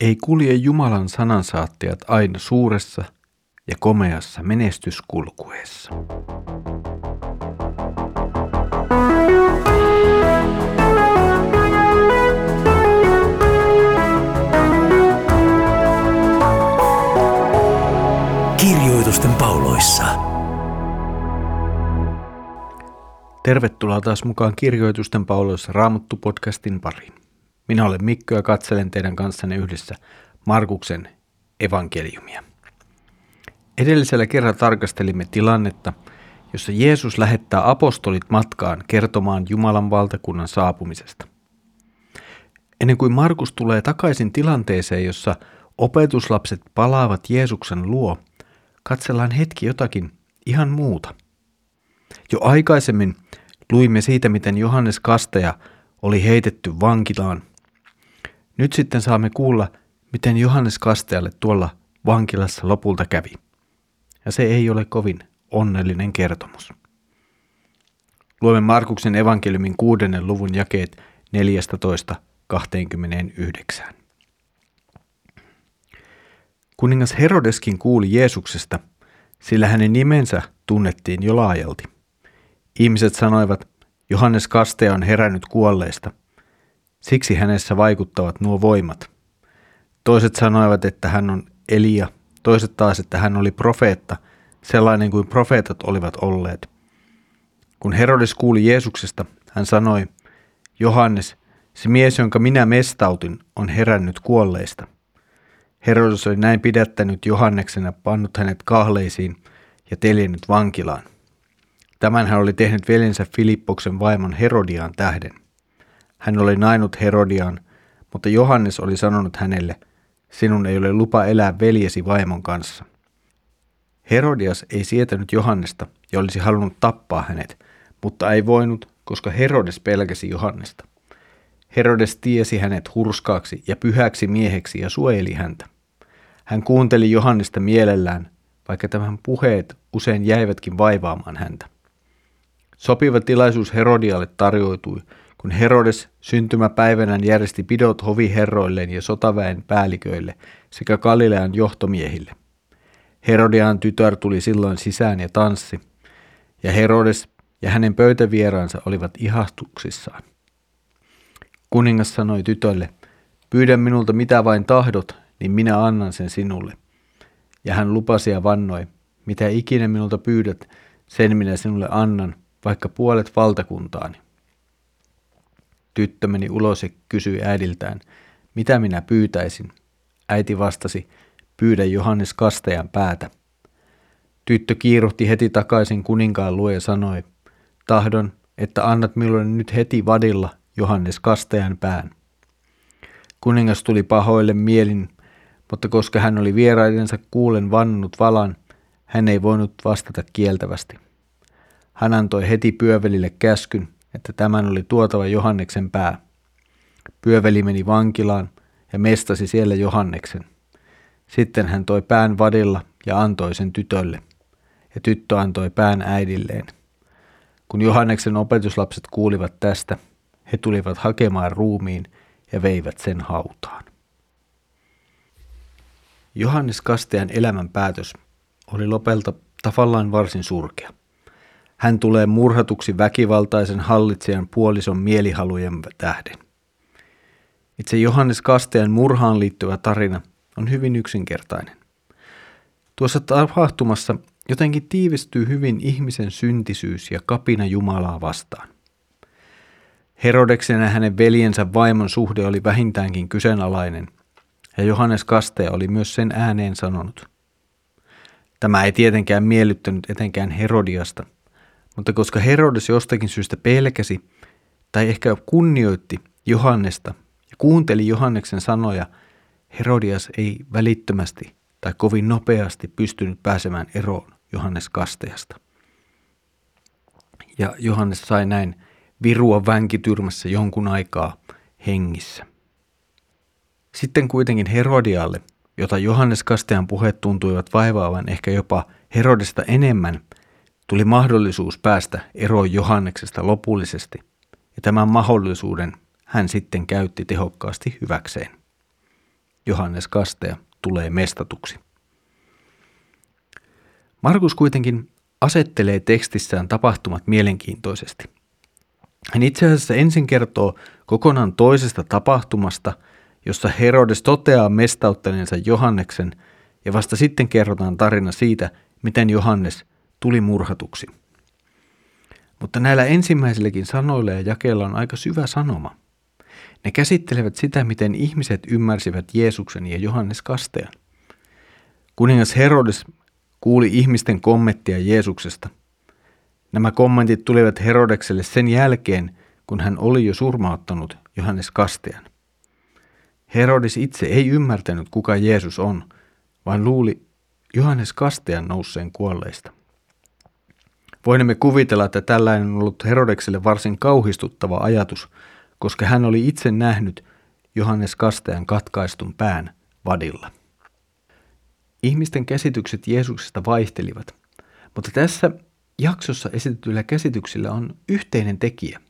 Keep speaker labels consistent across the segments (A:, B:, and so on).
A: Ei kulje Jumalan sanansaattajat aina suuressa ja komeassa menestyskulkueessa.
B: Kirjoitusten pauloissa.
A: Tervetuloa taas mukaan Kirjoitusten pauloissa Raamattu-podcastin pariin. Minä olen Mikko ja katselen teidän kanssanne yhdessä Markuksen evankeliumia. Edellisellä kerralla tarkastelimme tilannetta, jossa Jeesus lähettää apostolit matkaan kertomaan Jumalan valtakunnan saapumisesta. Ennen kuin Markus tulee takaisin tilanteeseen, jossa opetuslapset palaavat Jeesuksen luo, katsellaan hetki jotakin ihan muuta. Jo aikaisemmin luimme siitä, miten Johannes Kastaja oli heitetty vankilaan nyt sitten saamme kuulla, miten Johannes Kastajalle tuolla vankilassa lopulta kävi. Ja se ei ole kovin onnellinen kertomus. Luomme Markuksen evankeliumin kuudennen luvun jakeet 14-29. Kuningas Herodeskin kuuli Jeesuksesta, sillä hänen nimensä tunnettiin jo laajalti. Ihmiset sanoivat, Johannes Kasteja on herännyt kuolleista – Siksi hänessä vaikuttavat nuo voimat. Toiset sanoivat, että hän on Elia, toiset taas, että hän oli profeetta, sellainen kuin profeetat olivat olleet. Kun Herodes kuuli Jeesuksesta, hän sanoi, Johannes, se mies, jonka minä mestautin, on herännyt kuolleista. Herodes oli näin pidättänyt Johanneksen ja pannut hänet kahleisiin ja teljennyt vankilaan. Tämän hän oli tehnyt veljensä Filippoksen vaimon Herodiaan tähden. Hän oli nainut Herodian, mutta Johannes oli sanonut hänelle, sinun ei ole lupa elää veljesi vaimon kanssa. Herodias ei sietänyt Johannesta ja olisi halunnut tappaa hänet, mutta ei voinut, koska Herodes pelkäsi Johannesta. Herodes tiesi hänet hurskaaksi ja pyhäksi mieheksi ja suojeli häntä. Hän kuunteli Johannesta mielellään, vaikka tämän puheet usein jäivätkin vaivaamaan häntä. Sopiva tilaisuus Herodialle tarjoutui, kun Herodes syntymäpäivänään järjesti pidot hoviherroilleen ja sotaväen päälliköille sekä Galilean johtomiehille. Herodian tytär tuli silloin sisään ja tanssi, ja Herodes ja hänen pöytävieraansa olivat ihahtuksissaan. Kuningas sanoi tytölle, pyydä minulta mitä vain tahdot, niin minä annan sen sinulle. Ja hän lupasi ja vannoi, mitä ikinä minulta pyydät, sen minä sinulle annan, vaikka puolet valtakuntaani. Tyttö meni ulos ja kysyi äidiltään, mitä minä pyytäisin. Äiti vastasi, pyydä Johannes Kastajan päätä. Tyttö kiiruhti heti takaisin kuninkaan luo ja sanoi, tahdon, että annat minulle nyt heti vadilla Johannes Kastajan pään. Kuningas tuli pahoille mielin, mutta koska hän oli vieraidensa kuulen vannut valan, hän ei voinut vastata kieltävästi. Hän antoi heti pyövelille käskyn, että tämän oli tuotava Johanneksen pää. Pyöveli meni vankilaan ja mestasi siellä Johanneksen. Sitten hän toi pään vadilla ja antoi sen tytölle, ja tyttö antoi pään äidilleen. Kun Johanneksen opetuslapset kuulivat tästä, he tulivat hakemaan ruumiin ja veivät sen hautaan. Johannes Kastean elämän päätös oli lopelta tavallaan varsin surkea. Hän tulee murhatuksi väkivaltaisen hallitsijan puolison mielihalujen tähden. Itse Johannes Kastean murhaan liittyvä tarina on hyvin yksinkertainen. Tuossa tapahtumassa jotenkin tiivistyy hyvin ihmisen syntisyys ja kapina Jumalaa vastaan. Herodeksen hänen veljensä vaimon suhde oli vähintäänkin kyseenalainen, ja Johannes Kasteja oli myös sen ääneen sanonut. Tämä ei tietenkään miellyttänyt etenkään Herodiasta – mutta koska Herodes jostakin syystä pelkäsi tai ehkä kunnioitti Johannesta ja kuunteli Johanneksen sanoja, Herodias ei välittömästi tai kovin nopeasti pystynyt pääsemään eroon Johannes Kasteasta. Ja Johannes sai näin virua vänkityrmässä jonkun aikaa hengissä. Sitten kuitenkin Herodialle, jota Johannes Kastean puheet tuntuivat vaivaavan ehkä jopa Herodesta enemmän, tuli mahdollisuus päästä eroon Johanneksesta lopullisesti, ja tämän mahdollisuuden hän sitten käytti tehokkaasti hyväkseen. Johannes Kasteja tulee mestatuksi. Markus kuitenkin asettelee tekstissään tapahtumat mielenkiintoisesti. Hän itse asiassa ensin kertoo kokonaan toisesta tapahtumasta, jossa Herodes toteaa mestauttaneensa Johanneksen, ja vasta sitten kerrotaan tarina siitä, miten Johannes tuli murhatuksi. Mutta näillä ensimmäisilläkin sanoilla ja jakeilla on aika syvä sanoma. Ne käsittelevät sitä, miten ihmiset ymmärsivät Jeesuksen ja Johannes kastean. Kuningas Herodes kuuli ihmisten kommenttia Jeesuksesta. Nämä kommentit tulivat Herodekselle sen jälkeen, kun hän oli jo surmauttanut Johannes kastean. Herodes itse ei ymmärtänyt, kuka Jeesus on, vaan luuli Johannes kastean nousseen kuolleista. Voimme kuvitella, että tällainen on ollut Herodekselle varsin kauhistuttava ajatus, koska hän oli itse nähnyt Johannes Kastean katkaistun pään vadilla. Ihmisten käsitykset Jeesuksesta vaihtelivat, mutta tässä jaksossa esitetyillä käsityksillä on yhteinen tekijä.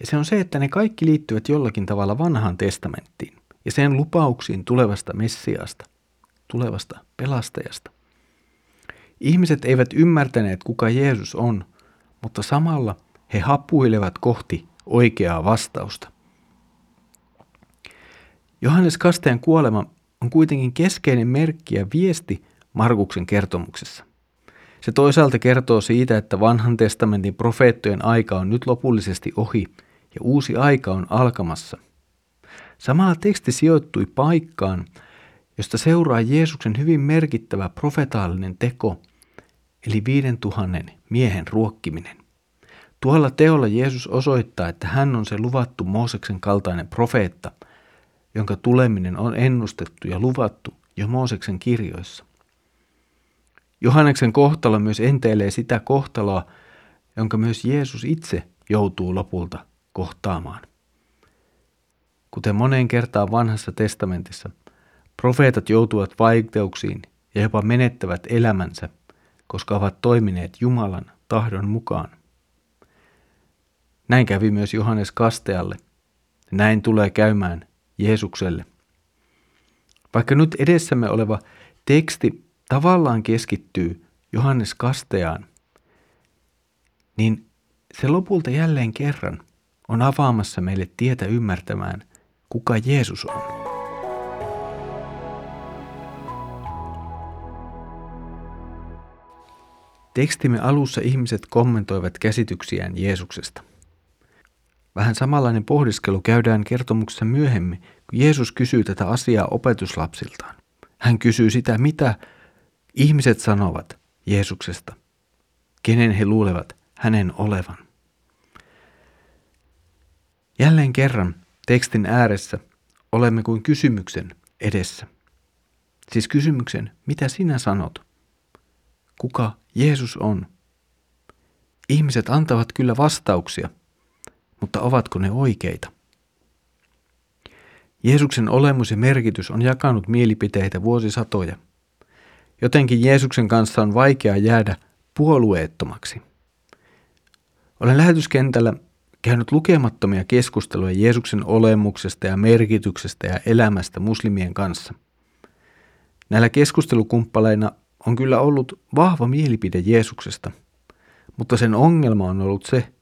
A: Ja se on se, että ne kaikki liittyvät jollakin tavalla vanhaan testamenttiin ja sen lupauksiin tulevasta Messiasta, tulevasta pelastajasta. Ihmiset eivät ymmärtäneet, kuka Jeesus on, mutta samalla he hapuilevat kohti oikeaa vastausta. Johannes Kastajan kuolema on kuitenkin keskeinen merkki ja viesti Markuksen kertomuksessa. Se toisaalta kertoo siitä, että vanhan testamentin profeettojen aika on nyt lopullisesti ohi ja uusi aika on alkamassa. Samalla teksti sijoittui paikkaan, josta seuraa Jeesuksen hyvin merkittävä profetaalinen teko, eli viiden tuhannen miehen ruokkiminen. Tuolla teolla Jeesus osoittaa, että hän on se luvattu Mooseksen kaltainen profeetta, jonka tuleminen on ennustettu ja luvattu jo Mooseksen kirjoissa. Johanneksen kohtalo myös enteilee sitä kohtaloa, jonka myös Jeesus itse joutuu lopulta kohtaamaan. Kuten moneen kertaan vanhassa testamentissa, profeetat joutuvat vaikeuksiin ja jopa menettävät elämänsä, koska ovat toimineet Jumalan tahdon mukaan. Näin kävi myös Johannes Kastealle. Näin tulee käymään Jeesukselle. Vaikka nyt edessämme oleva teksti tavallaan keskittyy Johannes Kasteaan, niin se lopulta jälleen kerran on avaamassa meille tietä ymmärtämään, kuka Jeesus on. Tekstimme alussa ihmiset kommentoivat käsityksiään Jeesuksesta. Vähän samanlainen pohdiskelu käydään kertomuksessa myöhemmin, kun Jeesus kysyy tätä asiaa opetuslapsiltaan. Hän kysyy sitä, mitä ihmiset sanovat Jeesuksesta, kenen he luulevat hänen olevan. Jälleen kerran tekstin ääressä olemme kuin kysymyksen edessä. Siis kysymyksen, mitä sinä sanot? Kuka Jeesus on? Ihmiset antavat kyllä vastauksia – mutta ovatko ne oikeita? Jeesuksen olemus ja merkitys on jakanut mielipiteitä vuosisatoja. Jotenkin Jeesuksen kanssa on vaikea jäädä puolueettomaksi. Olen lähetyskentällä käynyt lukemattomia keskusteluja Jeesuksen olemuksesta ja merkityksestä ja elämästä muslimien kanssa. Näillä keskustelukumppaleina on kyllä ollut vahva mielipide Jeesuksesta, mutta sen ongelma on ollut se,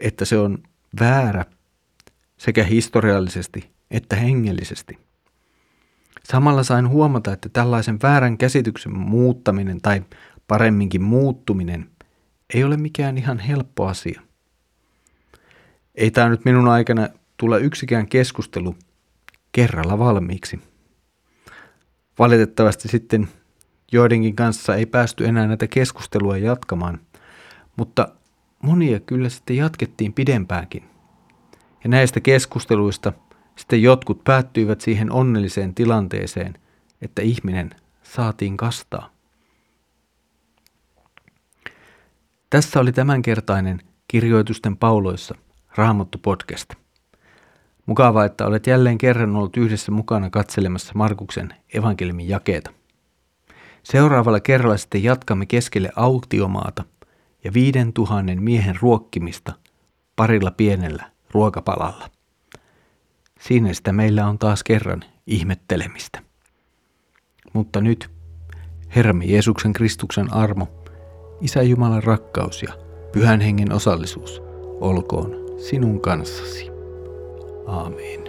A: että se on väärä sekä historiallisesti että hengellisesti. Samalla sain huomata, että tällaisen väärän käsityksen muuttaminen tai paremminkin muuttuminen ei ole mikään ihan helppo asia. Ei tämä nyt minun aikana tule yksikään keskustelu kerralla valmiiksi. Valitettavasti sitten joidenkin kanssa ei päästy enää näitä keskustelua jatkamaan, mutta monia kyllä sitten jatkettiin pidempäänkin. Ja näistä keskusteluista sitten jotkut päättyivät siihen onnelliseen tilanteeseen, että ihminen saatiin kastaa. Tässä oli tämänkertainen Kirjoitusten pauloissa Raamattu podcast. Mukavaa, että olet jälleen kerran ollut yhdessä mukana katselemassa Markuksen evankeliumin jakeita. Seuraavalla kerralla sitten jatkamme keskelle autiomaata ja viiden tuhannen miehen ruokkimista parilla pienellä ruokapalalla. Siinä sitä meillä on taas kerran ihmettelemistä. Mutta nyt Herramme Jeesuksen Kristuksen armo, Isä Jumalan rakkaus ja Pyhän Hengen osallisuus olkoon sinun kanssasi. Aamen.